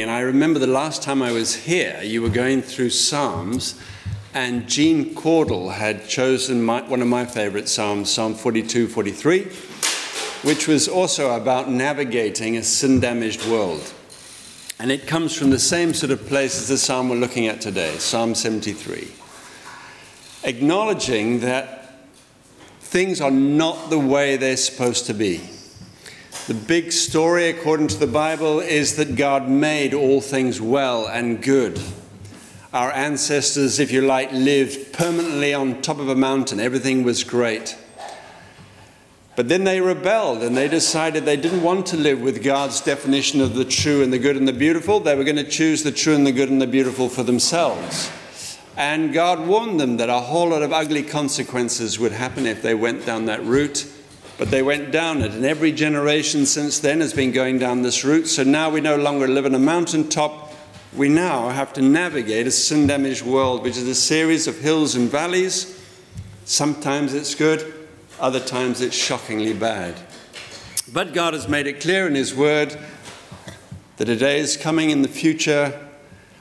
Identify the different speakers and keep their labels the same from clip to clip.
Speaker 1: And I remember the last time I was here, you were going through Psalms, and Jean Caudle had chosen my, one of my favorite Psalms, Psalm 42 43, which was also about navigating a sin damaged world. And it comes from the same sort of place as the Psalm we're looking at today, Psalm 73. Acknowledging that things are not the way they're supposed to be the big story, according to the Bible, is that God made all things well and good. Our ancestors, if you like, lived permanently on top of a mountain. Everything was great. But then they rebelled and they decided they didn't want to live with God's definition of the true and the good and the beautiful. They were going to choose the true and the good and the beautiful for themselves. And God warned them that a whole lot of ugly consequences would happen if they went down that route but they went down it. And every generation since then has been going down this route. So now we no longer live on a mountaintop. We now have to navigate a sin damaged world, which is a series of hills and valleys. Sometimes it's good, other times it's shockingly bad. But God has made it clear in His Word that a day is coming in the future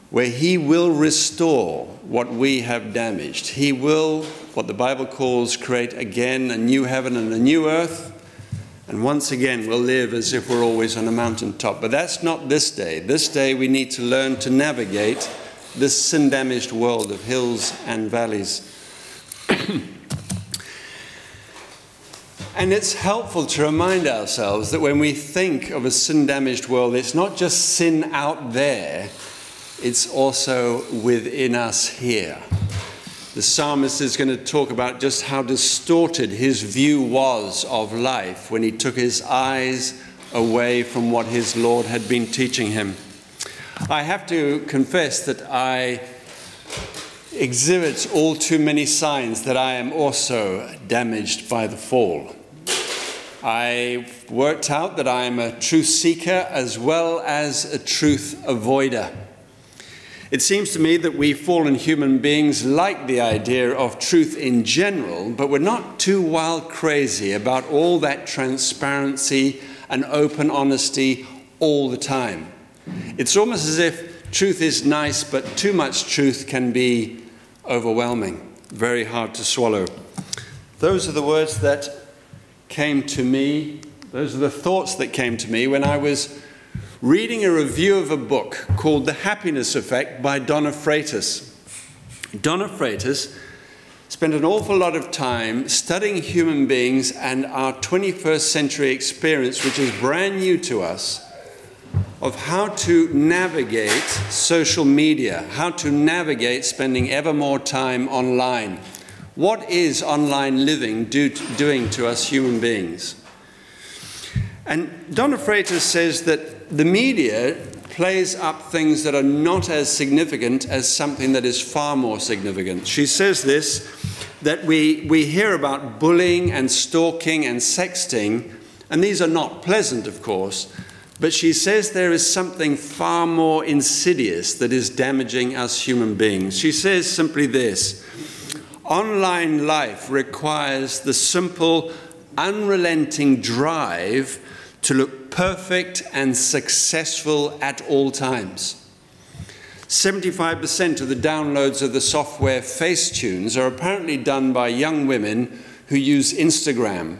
Speaker 1: where He will restore what we have damaged. He will what the Bible calls create again a new heaven and a new earth. And once again, we'll live as if we're always on a mountaintop. But that's not this day. This day, we need to learn to navigate this sin damaged world of hills and valleys. and it's helpful to remind ourselves that when we think of a sin damaged world, it's not just sin out there, it's also within us here the psalmist is going to talk about just how distorted his view was of life when he took his eyes away from what his Lord had been teaching him. I have to confess that I exhibit all too many signs that I am also damaged by the fall. I worked out that I am a truth seeker as well as a truth avoider. It seems to me that we fallen human beings like the idea of truth in general, but we're not too wild crazy about all that transparency and open honesty all the time. It's almost as if truth is nice, but too much truth can be overwhelming, very hard to swallow. Those are the words that came to me, those are the thoughts that came to me when I was reading a review of a book called The Happiness Effect by Donna Freitas. Donna Freitas spent an awful lot of time studying human beings and our 21st century experience, which is brand new to us, of how to navigate social media, how to navigate spending ever more time online. What is online living do, doing to us human beings? And Donna Freitas says that the media plays up things that are not as significant as something that is far more significant. She says this that we, we hear about bullying and stalking and sexting, and these are not pleasant, of course, but she says there is something far more insidious that is damaging us human beings. She says simply this online life requires the simple, unrelenting drive to look perfect and successful at all times. 75% of the downloads of the software Facetunes are apparently done by young women who use Instagram.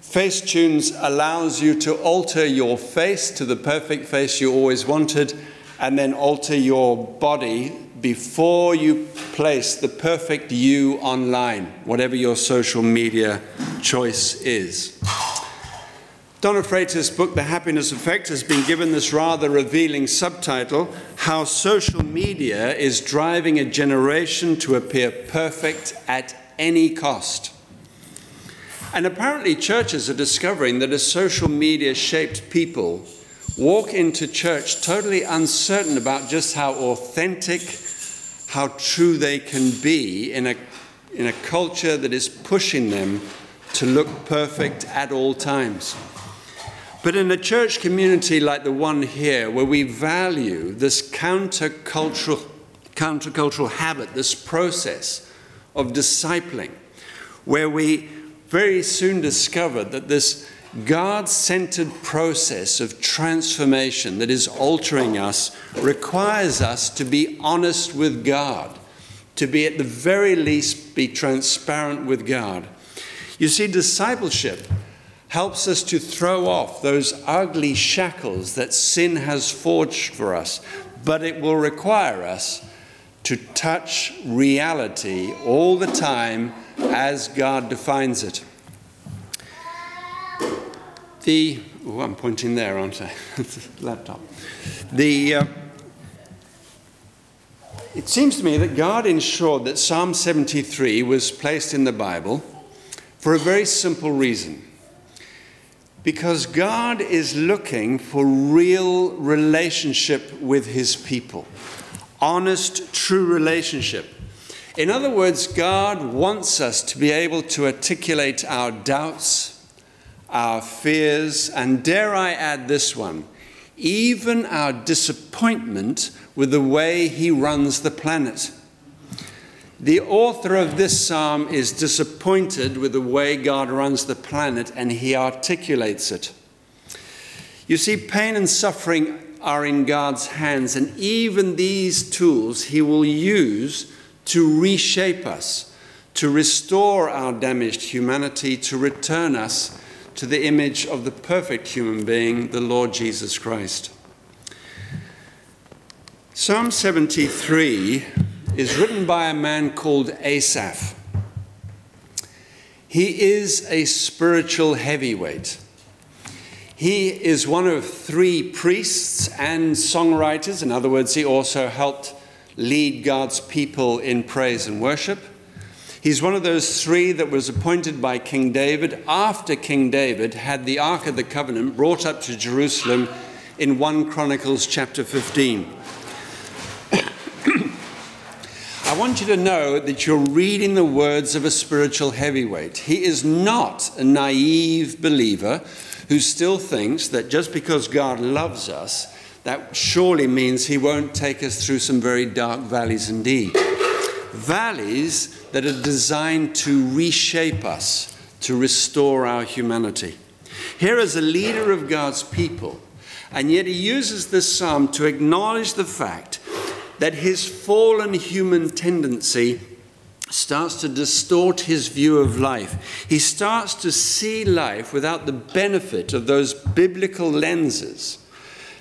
Speaker 1: Facetunes allows you to alter your face to the perfect face you always wanted and then alter your body before you place the perfect you online, whatever your social media choice is. Donna Freitas' book, The Happiness Effect, has been given this rather revealing subtitle How Social Media is Driving a Generation to Appear Perfect at Any Cost. And apparently, churches are discovering that as social media shaped people walk into church totally uncertain about just how authentic, how true they can be in a, in a culture that is pushing them to look perfect at all times. But in a church community like the one here, where we value this countercultural, countercultural habit, this process of discipling, where we very soon discovered that this God centered process of transformation that is altering us requires us to be honest with God, to be at the very least be transparent with God. You see, discipleship helps us to throw off those ugly shackles that sin has forged for us, but it will require us to touch reality all the time as God defines it. The, oh, I'm pointing there, aren't I? laptop. The, uh, it seems to me that God ensured that Psalm 73 was placed in the Bible for a very simple reason. Because God is looking for real relationship with his people, honest, true relationship. In other words, God wants us to be able to articulate our doubts, our fears, and dare I add this one, even our disappointment with the way He runs the planet. The author of this psalm is disappointed with the way God runs the planet and he articulates it. You see, pain and suffering are in God's hands, and even these tools he will use to reshape us, to restore our damaged humanity, to return us to the image of the perfect human being, the Lord Jesus Christ. Psalm 73 is written by a man called Asaph. He is a spiritual heavyweight. He is one of three priests and songwriters. In other words, he also helped lead God's people in praise and worship. He's one of those three that was appointed by King David after King David had the Ark of the Covenant brought up to Jerusalem in 1 Chronicles chapter 15. I want you to know that you're reading the words of a spiritual heavyweight. He is not a naive believer who still thinks that just because God loves us, that surely means he won't take us through some very dark valleys indeed. Valleys that are designed to reshape us, to restore our humanity. Here is a leader of God's people, and yet he uses this psalm to acknowledge the fact that his fallen human tendency starts to distort his view of life. He starts to see life without the benefit of those biblical lenses,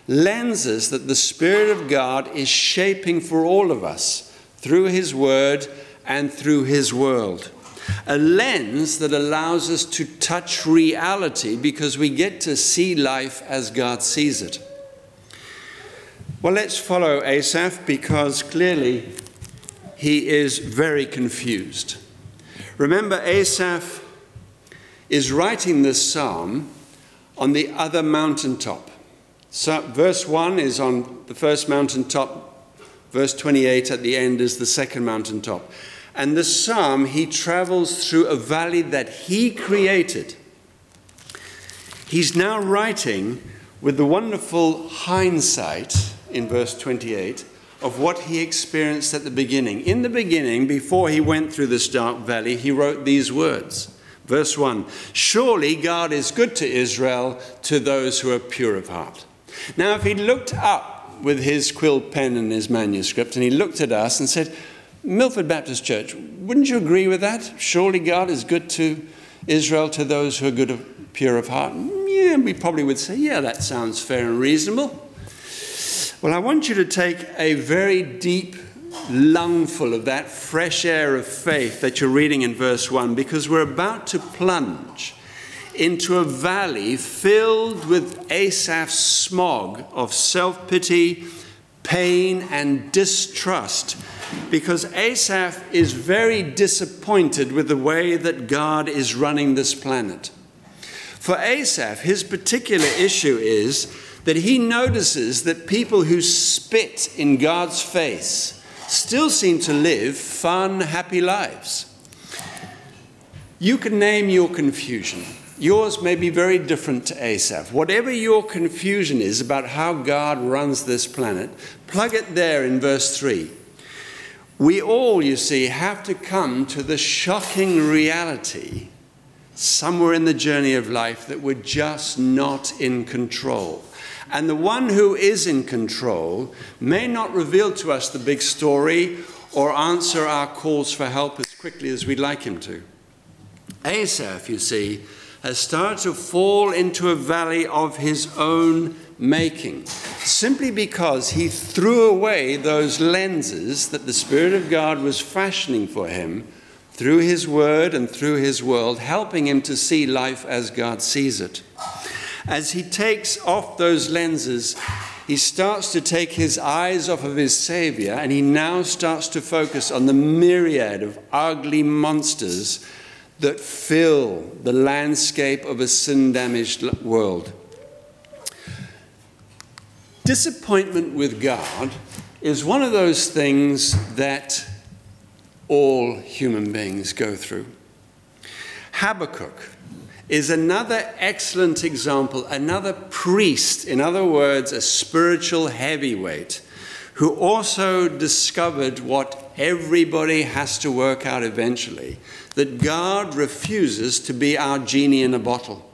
Speaker 1: lenses that the Spirit of God is shaping for all of us through his word and through His world. A lens that allows us to touch reality because we get to see life as God sees it. Well, let's follow Asaph because clearly he is very confused. Remember, Asaph is writing this psalm on the other mountaintop. So, verse 1 is on the first mountaintop, verse 28 at the end is the second mountaintop. And the psalm, he travels through a valley that he created. He's now writing with the wonderful hindsight in verse 28 of what he experienced at the beginning. In the beginning, before he went through this dark valley, he wrote these words. Verse 1 Surely God is good to Israel, to those who are pure of heart. Now, if he looked up with his quill pen and his manuscript and he looked at us and said, Milford Baptist Church, wouldn't you agree with that? Surely God is good to Israel, to those who are good of pure of heart. Mm, yeah, we probably would say, yeah, that sounds fair and reasonable. Well, I want you to take a very deep lungful of that fresh air of faith that you're reading in verse 1 because we're about to plunge into a valley filled with Asaph's smog of self pity, pain, and distrust because Asaph is very disappointed with the way that God is running this planet. For Asaph, his particular issue is that he notices that people who spit in God's face still seem to live fun, happy lives. You can name your confusion. Yours may be very different to Asaph. Whatever your confusion is about how God runs this planet, plug it there in verse 3. We all, you see, have to come to the shocking reality somewhere in the journey of life that we're just not in control. And the one who is in control may not reveal to us the big story or answer our calls for help as quickly as we'd like him to. Asaph, you see, has started to fall into a valley of his own making, simply because he threw away those lenses that the Spirit of God was fashioning for him through his word and through his world, helping him to see life as God sees it. As he takes off those lenses, he starts to take his eyes off of his Savior and he now starts to focus on the myriad of ugly monsters that fill the landscape of a sin damaged world. Disappointment with God is one of those things that all human beings go through. Habakkuk is another excellent example, another priest, in other words, a spiritual heavyweight, who also discovered what everybody has to work out eventually that God refuses to be our genie in a bottle.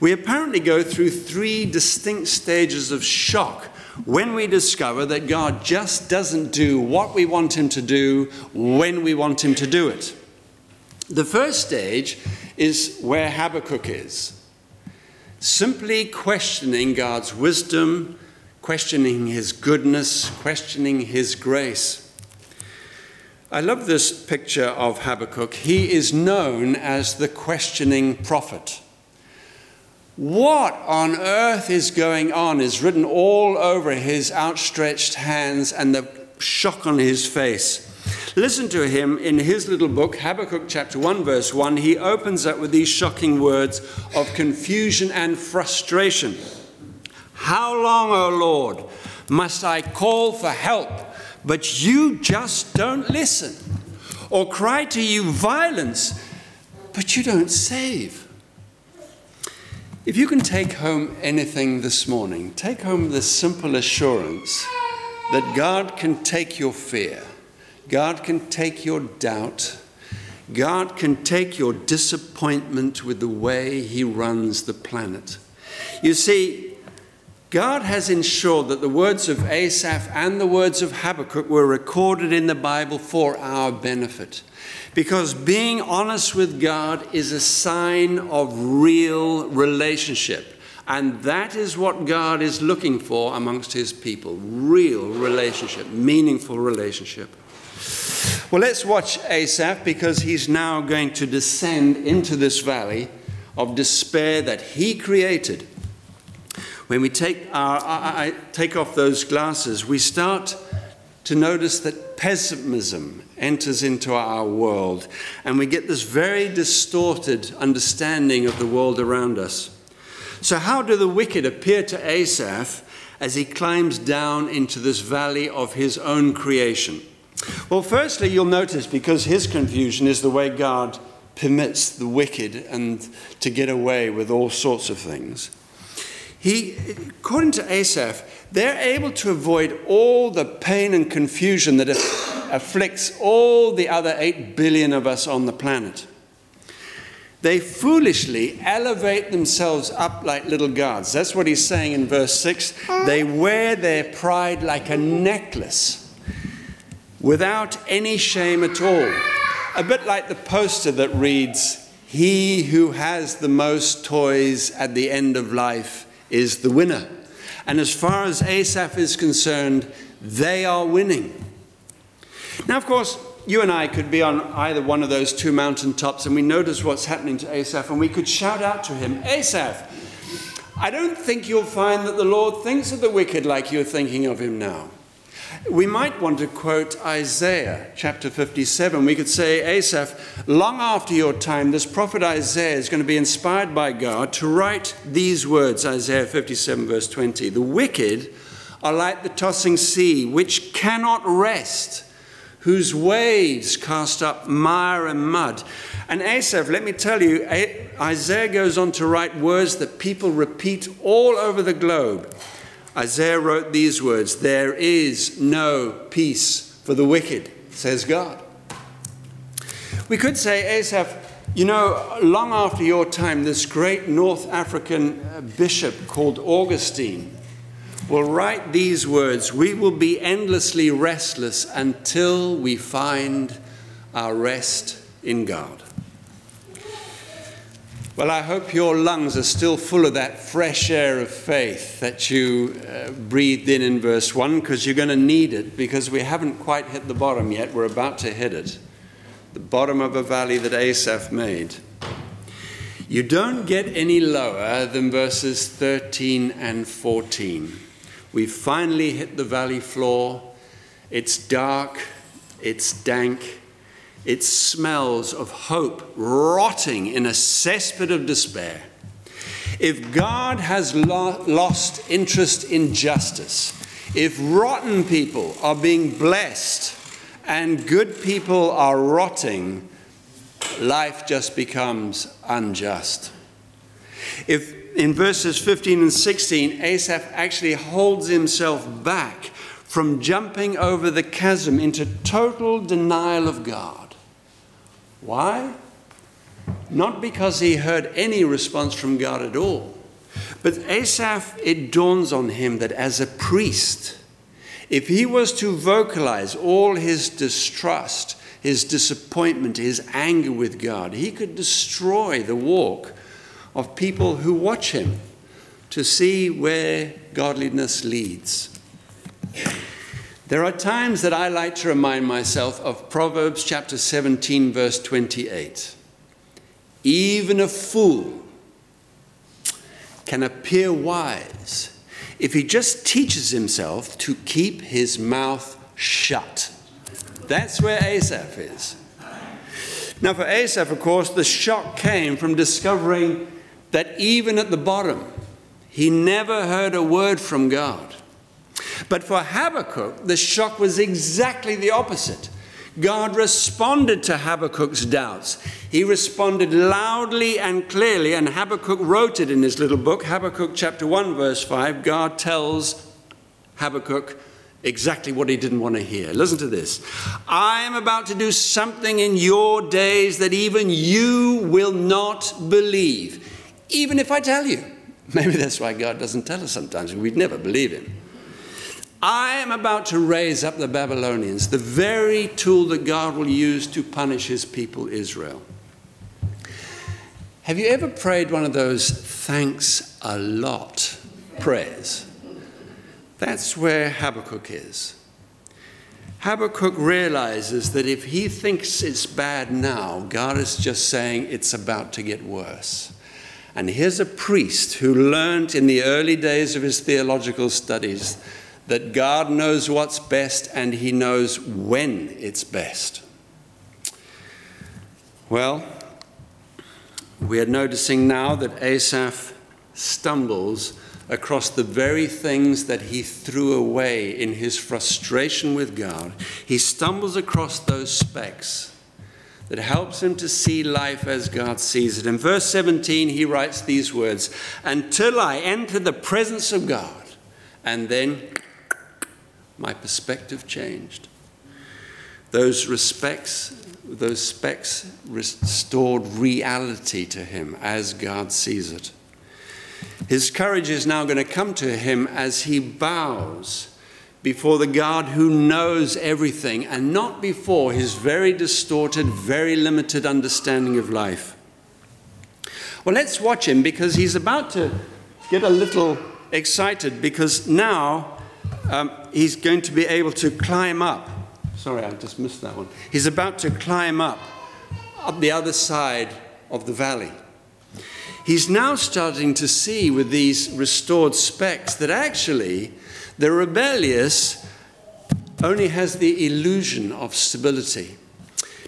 Speaker 1: We apparently go through three distinct stages of shock when we discover that God just doesn't do what we want Him to do when we want Him to do it. The first stage is where Habakkuk is simply questioning God's wisdom, questioning His goodness, questioning His grace. I love this picture of Habakkuk. He is known as the questioning prophet. What on earth is going on is written all over his outstretched hands and the shock on his face. Listen to him in his little book, Habakkuk chapter 1, verse 1. He opens up with these shocking words of confusion and frustration. How long, O Lord, must I call for help, but you just don't listen? Or cry to you violence, but you don't save? If you can take home anything this morning, take home the simple assurance that God can take your fear God can take your doubt. God can take your disappointment with the way He runs the planet. You see, God has ensured that the words of Asaph and the words of Habakkuk were recorded in the Bible for our benefit. Because being honest with God is a sign of real relationship. And that is what God is looking for amongst His people real relationship, meaningful relationship. Well, let's watch Asaph because he's now going to descend into this valley of despair that he created. When we take, our, I, I take off those glasses, we start to notice that pessimism enters into our world, and we get this very distorted understanding of the world around us. So, how do the wicked appear to Asaph as he climbs down into this valley of his own creation? Well, firstly, you'll notice because his confusion is the way God permits the wicked and to get away with all sorts of things. He, according to Asaph, they're able to avoid all the pain and confusion that afflicts all the other 8 billion of us on the planet. They foolishly elevate themselves up like little gods. That's what he's saying in verse 6. They wear their pride like a necklace without any shame at all. A bit like the poster that reads, He who has the most toys at the end of life is the winner. And as far as Asaph is concerned, they are winning. Now, of course, you and I could be on either one of those two mountaintops and we notice what's happening to Asaph and we could shout out to him, Asaph, I don't think you'll find that the Lord thinks of the wicked like you're thinking of him now. We might want to quote Isaiah chapter 57. We could say, Asaph, long after your time, this prophet Isaiah is going to be inspired by God to write these words Isaiah 57, verse 20. The wicked are like the tossing sea, which cannot rest, whose waves cast up mire and mud. And Asaph, let me tell you, Isaiah goes on to write words that people repeat all over the globe. Isaiah wrote these words There is no peace for the wicked, says God. We could say, Asaph, You know, long after your time, this great North African uh, bishop called Augustine will write these words We will be endlessly restless until we find our rest in God. Well, I hope your lungs are still full of that fresh air of faith that you uh, breathed in in verse 1 because you're going to need it because we haven't quite hit the bottom yet. We're about to hit it. The bottom of a valley that Asaph made. You don't get any lower than verses 13 and 14. We've finally hit the valley floor. It's dark, it's dank, it smells of hope rotting in a cesspit of despair. If God has lo- lost interest in justice, if rotten people are being blessed and good people are rotting, life just becomes unjust. If in verses 15 and 16, Asaph actually holds himself back from jumping over the chasm into total denial of God why? Not because he heard any response from God at all, but Asaph, it dawns on him that as a priest, if he was to vocalize all his distrust, his disappointment, his anger with God, he could destroy the walk of people who watch him to see where godliness leads. There are times that I like to remind myself of Proverbs chapter 17, verse 28. Even a fool can appear wise if he just teaches himself to keep his mouth shut. That's where Asaph is. Now, for Asaph, of course, the shock came from discovering that even at the bottom, he never heard a word from God. But for Habakkuk, the shock was exactly the opposite. God responded to Habakkuk's doubts. He responded loudly and clearly, and Habakkuk wrote it in his little book, Habakkuk chapter 1, verse 5. God tells Habakkuk exactly what he didn't want to hear. Listen to this I am about to do something in your days that even you will not believe, even if I tell you. Maybe that's why God doesn't tell us sometimes. We'd never believe him. I am about to raise up the Babylonians, the very tool that God will use to punish his people Israel. Have you ever prayed one of those thanks a lot prayers? That's where Habakkuk is. Habakkuk realizes that if he thinks it's bad now, God is just saying it's about to get worse. And here's a priest who learned in the early days of his theological studies that God knows what's best and He knows when it's best. Well, we are noticing now that Asaph stumbles across the very things that he threw away in his frustration with God. He stumbles across those specs that helps him to see life as God sees it. In verse 17, he writes these words Until I enter the presence of God, and then my perspective changed. Those respects, those specs restored reality to him as God sees it. His courage is now going to come to him as he bows before the God who knows everything and not before his very distorted, very limited understanding of life. Well, let's watch him because he's about to get a little excited because now um, he's going to be able to climb up. Sorry, I just missed that one. He's about to climb up, up the other side of the valley. He's now starting to see with these restored specs that actually the rebellious only has the illusion of stability.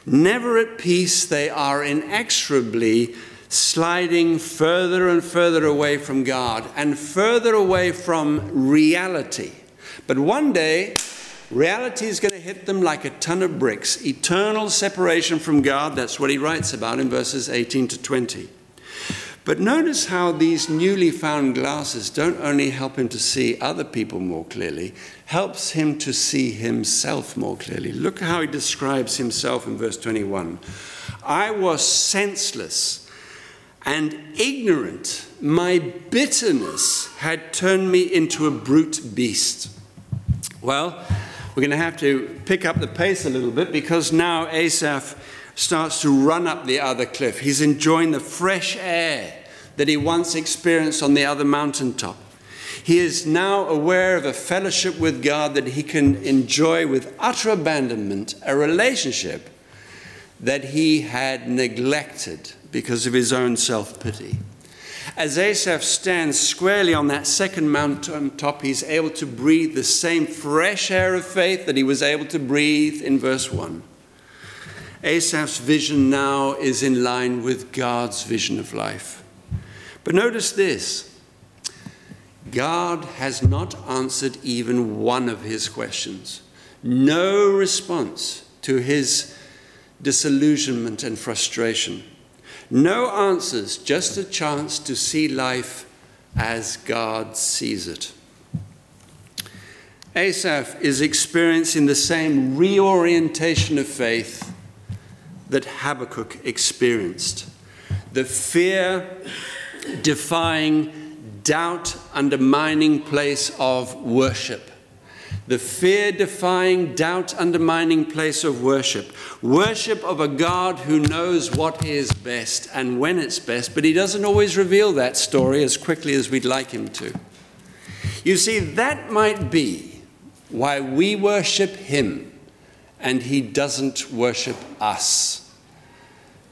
Speaker 1: Never at peace, they are inexorably sliding further and further away from God and further away from reality. But one day, reality is going to hit them like a ton of bricks. Eternal separation from God, that's what he writes about in verses 18 to 20. But notice how these newly found glasses don't only help him to see other people more clearly, helps him to see himself more clearly. Look how he describes himself in verse 21. I was senseless and ignorant. My bitterness had turned me into a brute beast. Well, we're going to have to pick up the pace a little bit because now Asaph starts to run up the other cliff. He's enjoying the fresh air that he once experienced on the other mountaintop. He is now aware of a fellowship with God that he can enjoy with utter abandonment, a relationship that he had neglected because of his own self pity. As Asaph stands squarely on that second mountain top, he's able to breathe the same fresh air of faith that he was able to breathe in verse 1. Asaph's vision now is in line with God's vision of life. But notice this God has not answered even one of his questions. No response to his disillusionment and frustration. No answers, just a chance to see life as God sees it. Asaph is experiencing the same reorientation of faith that Habakkuk experienced. The fear defying, doubt undermining place of worship. The fear defying, doubt undermining place of worship. Worship of a God who knows what is best and when it's best, but he doesn't always reveal that story as quickly as we'd like him to. You see, that might be why we worship him and he doesn't worship us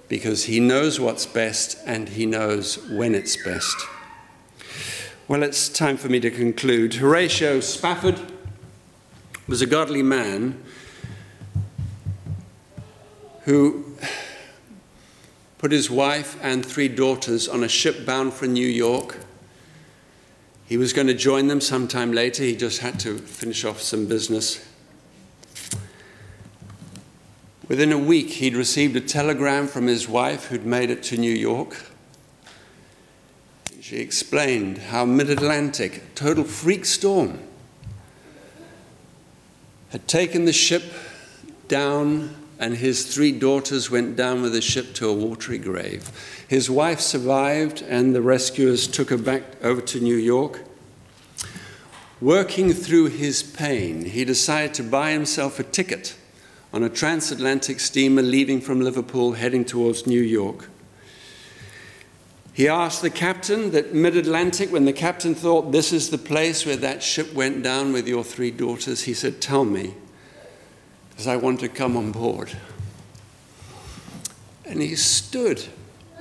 Speaker 1: because he knows what's best and he knows when it's best. Well, it's time for me to conclude. Horatio Spafford was a godly man who put his wife and three daughters on a ship bound for New York. He was going to join them sometime later. He just had to finish off some business. Within a week, he'd received a telegram from his wife who'd made it to New York. She explained how mid Atlantic, total freak storm, had taken the ship down, and his three daughters went down with the ship to a watery grave. His wife survived, and the rescuers took her back over to New York. Working through his pain, he decided to buy himself a ticket on a transatlantic steamer leaving from Liverpool heading towards New York. He asked the captain that mid Atlantic, when the captain thought this is the place where that ship went down with your three daughters, he said, Tell me, because I want to come on board. And he stood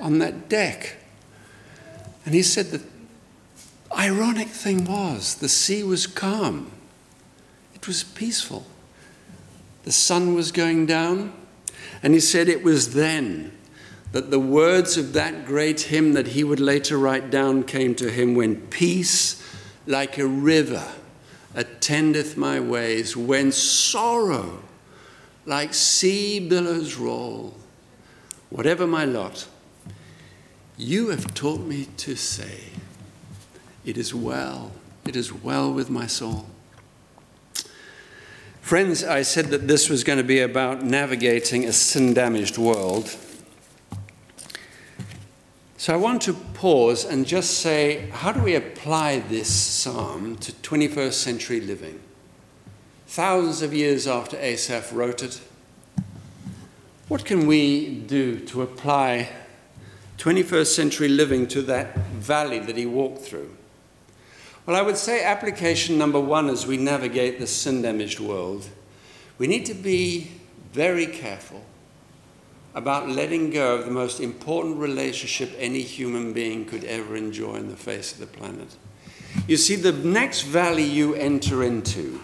Speaker 1: on that deck and he said, The ironic thing was, the sea was calm, it was peaceful. The sun was going down. And he said it was then that the words of that great hymn that he would later write down came to him when peace like a river attendeth my ways, when sorrow like sea billows roll. Whatever my lot, you have taught me to say, It is well, it is well with my soul. Friends, I said that this was going to be about navigating a sin damaged world. So I want to pause and just say, how do we apply this psalm to 21st century living? Thousands of years after Asaph wrote it, what can we do to apply 21st century living to that valley that he walked through? Well, I would say application number one as we navigate the sin damaged world, we need to be very careful about letting go of the most important relationship any human being could ever enjoy on the face of the planet. You see, the next valley you enter into,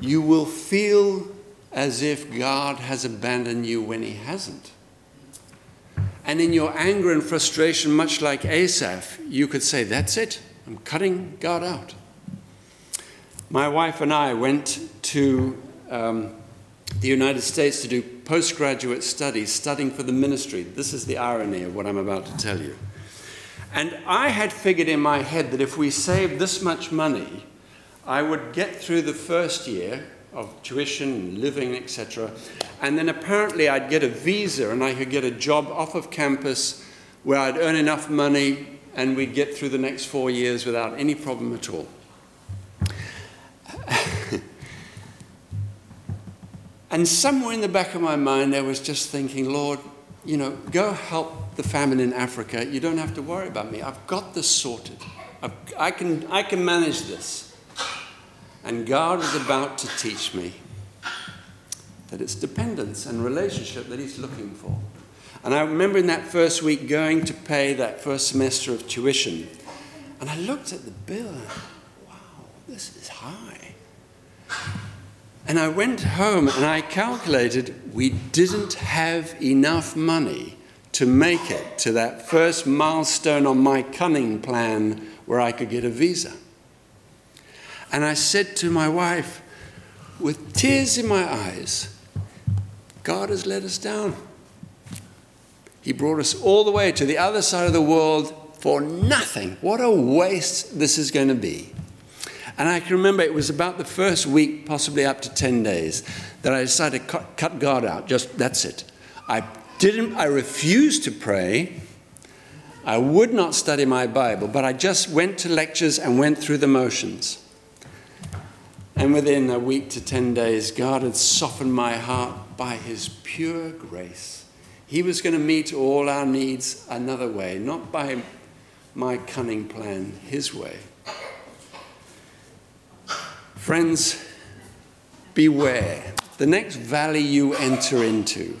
Speaker 1: you will feel as if God has abandoned you when He hasn't. And in your anger and frustration, much like Asaph, you could say, That's it. I'm cutting God out. My wife and I went to um, the United States to do postgraduate studies, studying for the ministry. This is the irony of what I'm about to tell you. And I had figured in my head that if we saved this much money, I would get through the first year of tuition, living, etc. And then apparently I'd get a visa and I could get a job off of campus where I'd earn enough money and we'd get through the next four years without any problem at all. And somewhere in the back of my mind, I was just thinking, Lord, you know, go help the famine in Africa. You don't have to worry about me. I've got this sorted. I've, I, can, I can manage this. And God is about to teach me that it's dependence and relationship that He's looking for. And I remember in that first week going to pay that first semester of tuition, and I looked at the bill wow, this is high. And I went home and I calculated we didn't have enough money to make it to that first milestone on my cunning plan where I could get a visa. And I said to my wife, with tears in my eyes, God has let us down. He brought us all the way to the other side of the world for nothing. What a waste this is going to be. And I can remember it was about the first week, possibly up to 10 days, that I decided to cut, God out. Just that's it. I didn't, I refused to pray. I would not study my Bible, but I just went to lectures and went through the motions. And within a week to 10 days, God had softened my heart by His pure grace. He was going to meet all our needs another way, not by my cunning plan, His way. Friends, beware. The next valley you enter into,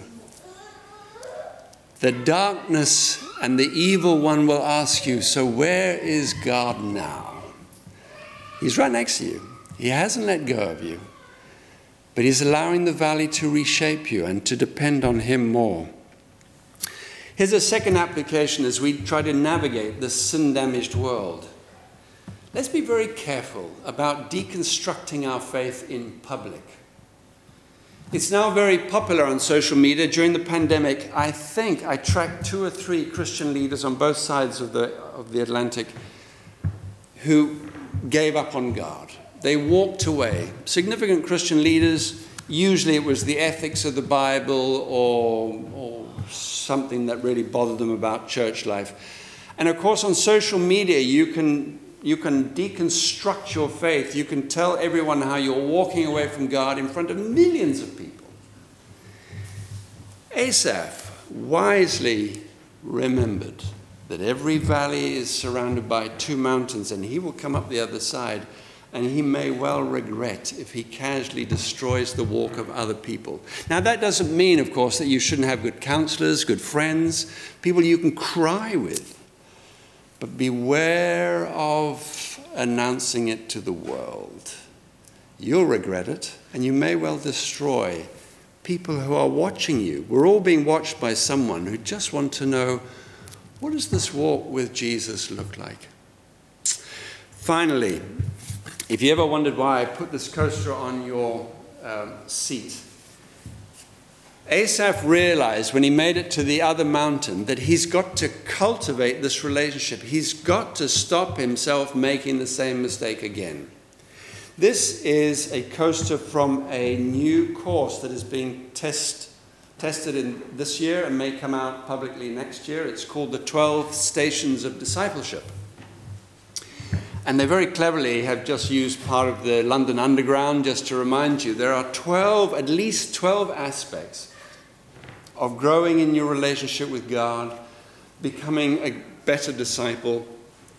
Speaker 1: the darkness and the evil one will ask you, So where is God now? He's right next to you. He hasn't let go of you, but He's allowing the valley to reshape you and to depend on Him more. Here's a second application as we try to navigate this sin damaged world. Let's be very careful about deconstructing our faith in public. It's now very popular on social media. During the pandemic, I think I tracked two or three Christian leaders on both sides of the, of the Atlantic who gave up on God. They walked away. Significant Christian leaders, usually it was the ethics of the Bible or, or something that really bothered them about church life. And of course, on social media, you can, you can deconstruct your faith. You can tell everyone how you're walking away from God in front of millions of people. Asaph wisely remembered that every valley is surrounded by two mountains, and he will come up the other side and he may well regret if he casually destroys the walk of other people. Now, that doesn't mean, of course, that you shouldn't have good counselors, good friends, people you can cry with. But beware of announcing it to the world. You'll regret it, and you may well destroy people who are watching you. We're all being watched by someone who just want to know what does this walk with Jesus look like? Finally, if you ever wondered why I put this coaster on your um, seat, Asaph realized when he made it to the other mountain that he's got to cultivate this relationship. He's got to stop himself making the same mistake again. This is a coaster from a new course that is being test, tested in this year and may come out publicly next year. It's called the 12 Stations of Discipleship. And they very cleverly have just used part of the London Underground just to remind you there are 12, at least 12 aspects of growing in your relationship with God, becoming a better disciple.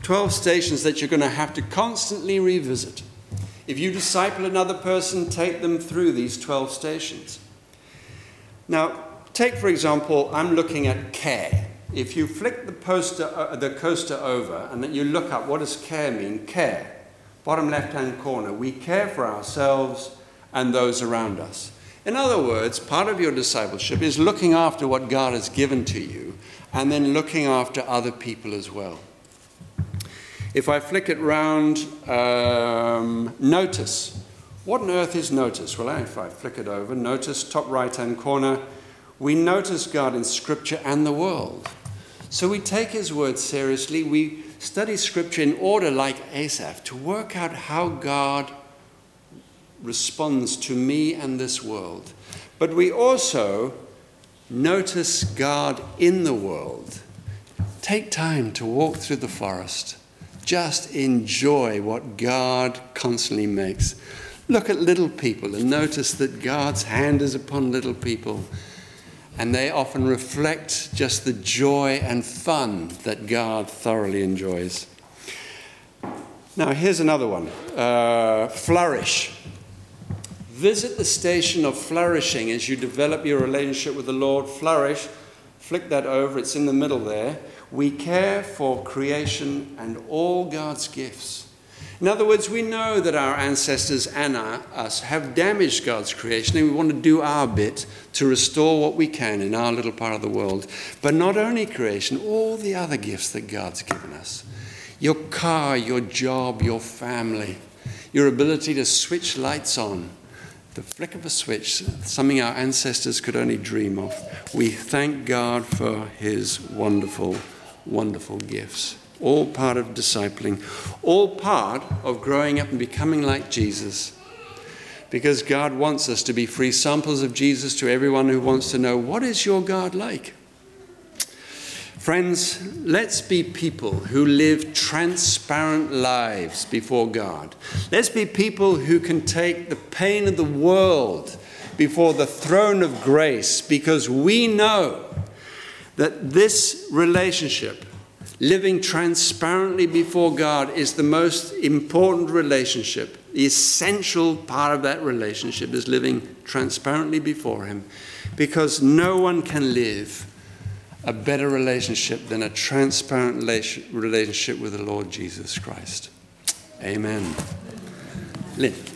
Speaker 1: 12 stations that you're going to have to constantly revisit. If you disciple another person, take them through these 12 stations. Now, take for example, I'm looking at care if you flick the, poster, uh, the coaster over and then you look up what does care mean? Care. Bottom left hand corner. We care for ourselves and those around us. In other words, part of your discipleship is looking after what God has given to you and then looking after other people as well. If I flick it round, um, notice. What on earth is notice? Well, if I flick it over, notice top right hand corner, we notice God in Scripture and the world. So we take his word seriously. We study scripture in order, like Asaph, to work out how God responds to me and this world. But we also notice God in the world. Take time to walk through the forest. Just enjoy what God constantly makes. Look at little people and notice that God's hand is upon little people. And they often reflect just the joy and fun that God thoroughly enjoys. Now, here's another one uh, flourish. Visit the station of flourishing as you develop your relationship with the Lord. Flourish. Flick that over, it's in the middle there. We care for creation and all God's gifts. In other words, we know that our ancestors and us have damaged God's creation, and we want to do our bit to restore what we can in our little part of the world. But not only creation, all the other gifts that God's given us your car, your job, your family, your ability to switch lights on the flick of a switch, something our ancestors could only dream of. We thank God for His wonderful, wonderful gifts. All part of discipling, all part of growing up and becoming like Jesus. Because God wants us to be free samples of Jesus to everyone who wants to know what is your God like? Friends, let's be people who live transparent lives before God. Let's be people who can take the pain of the world before the throne of grace because we know that this relationship, living transparently before God, is the most important relationship. The essential part of that relationship is living transparently before Him because no one can live a better relationship than a transparent relationship with the Lord Jesus Christ. Amen. Lynn.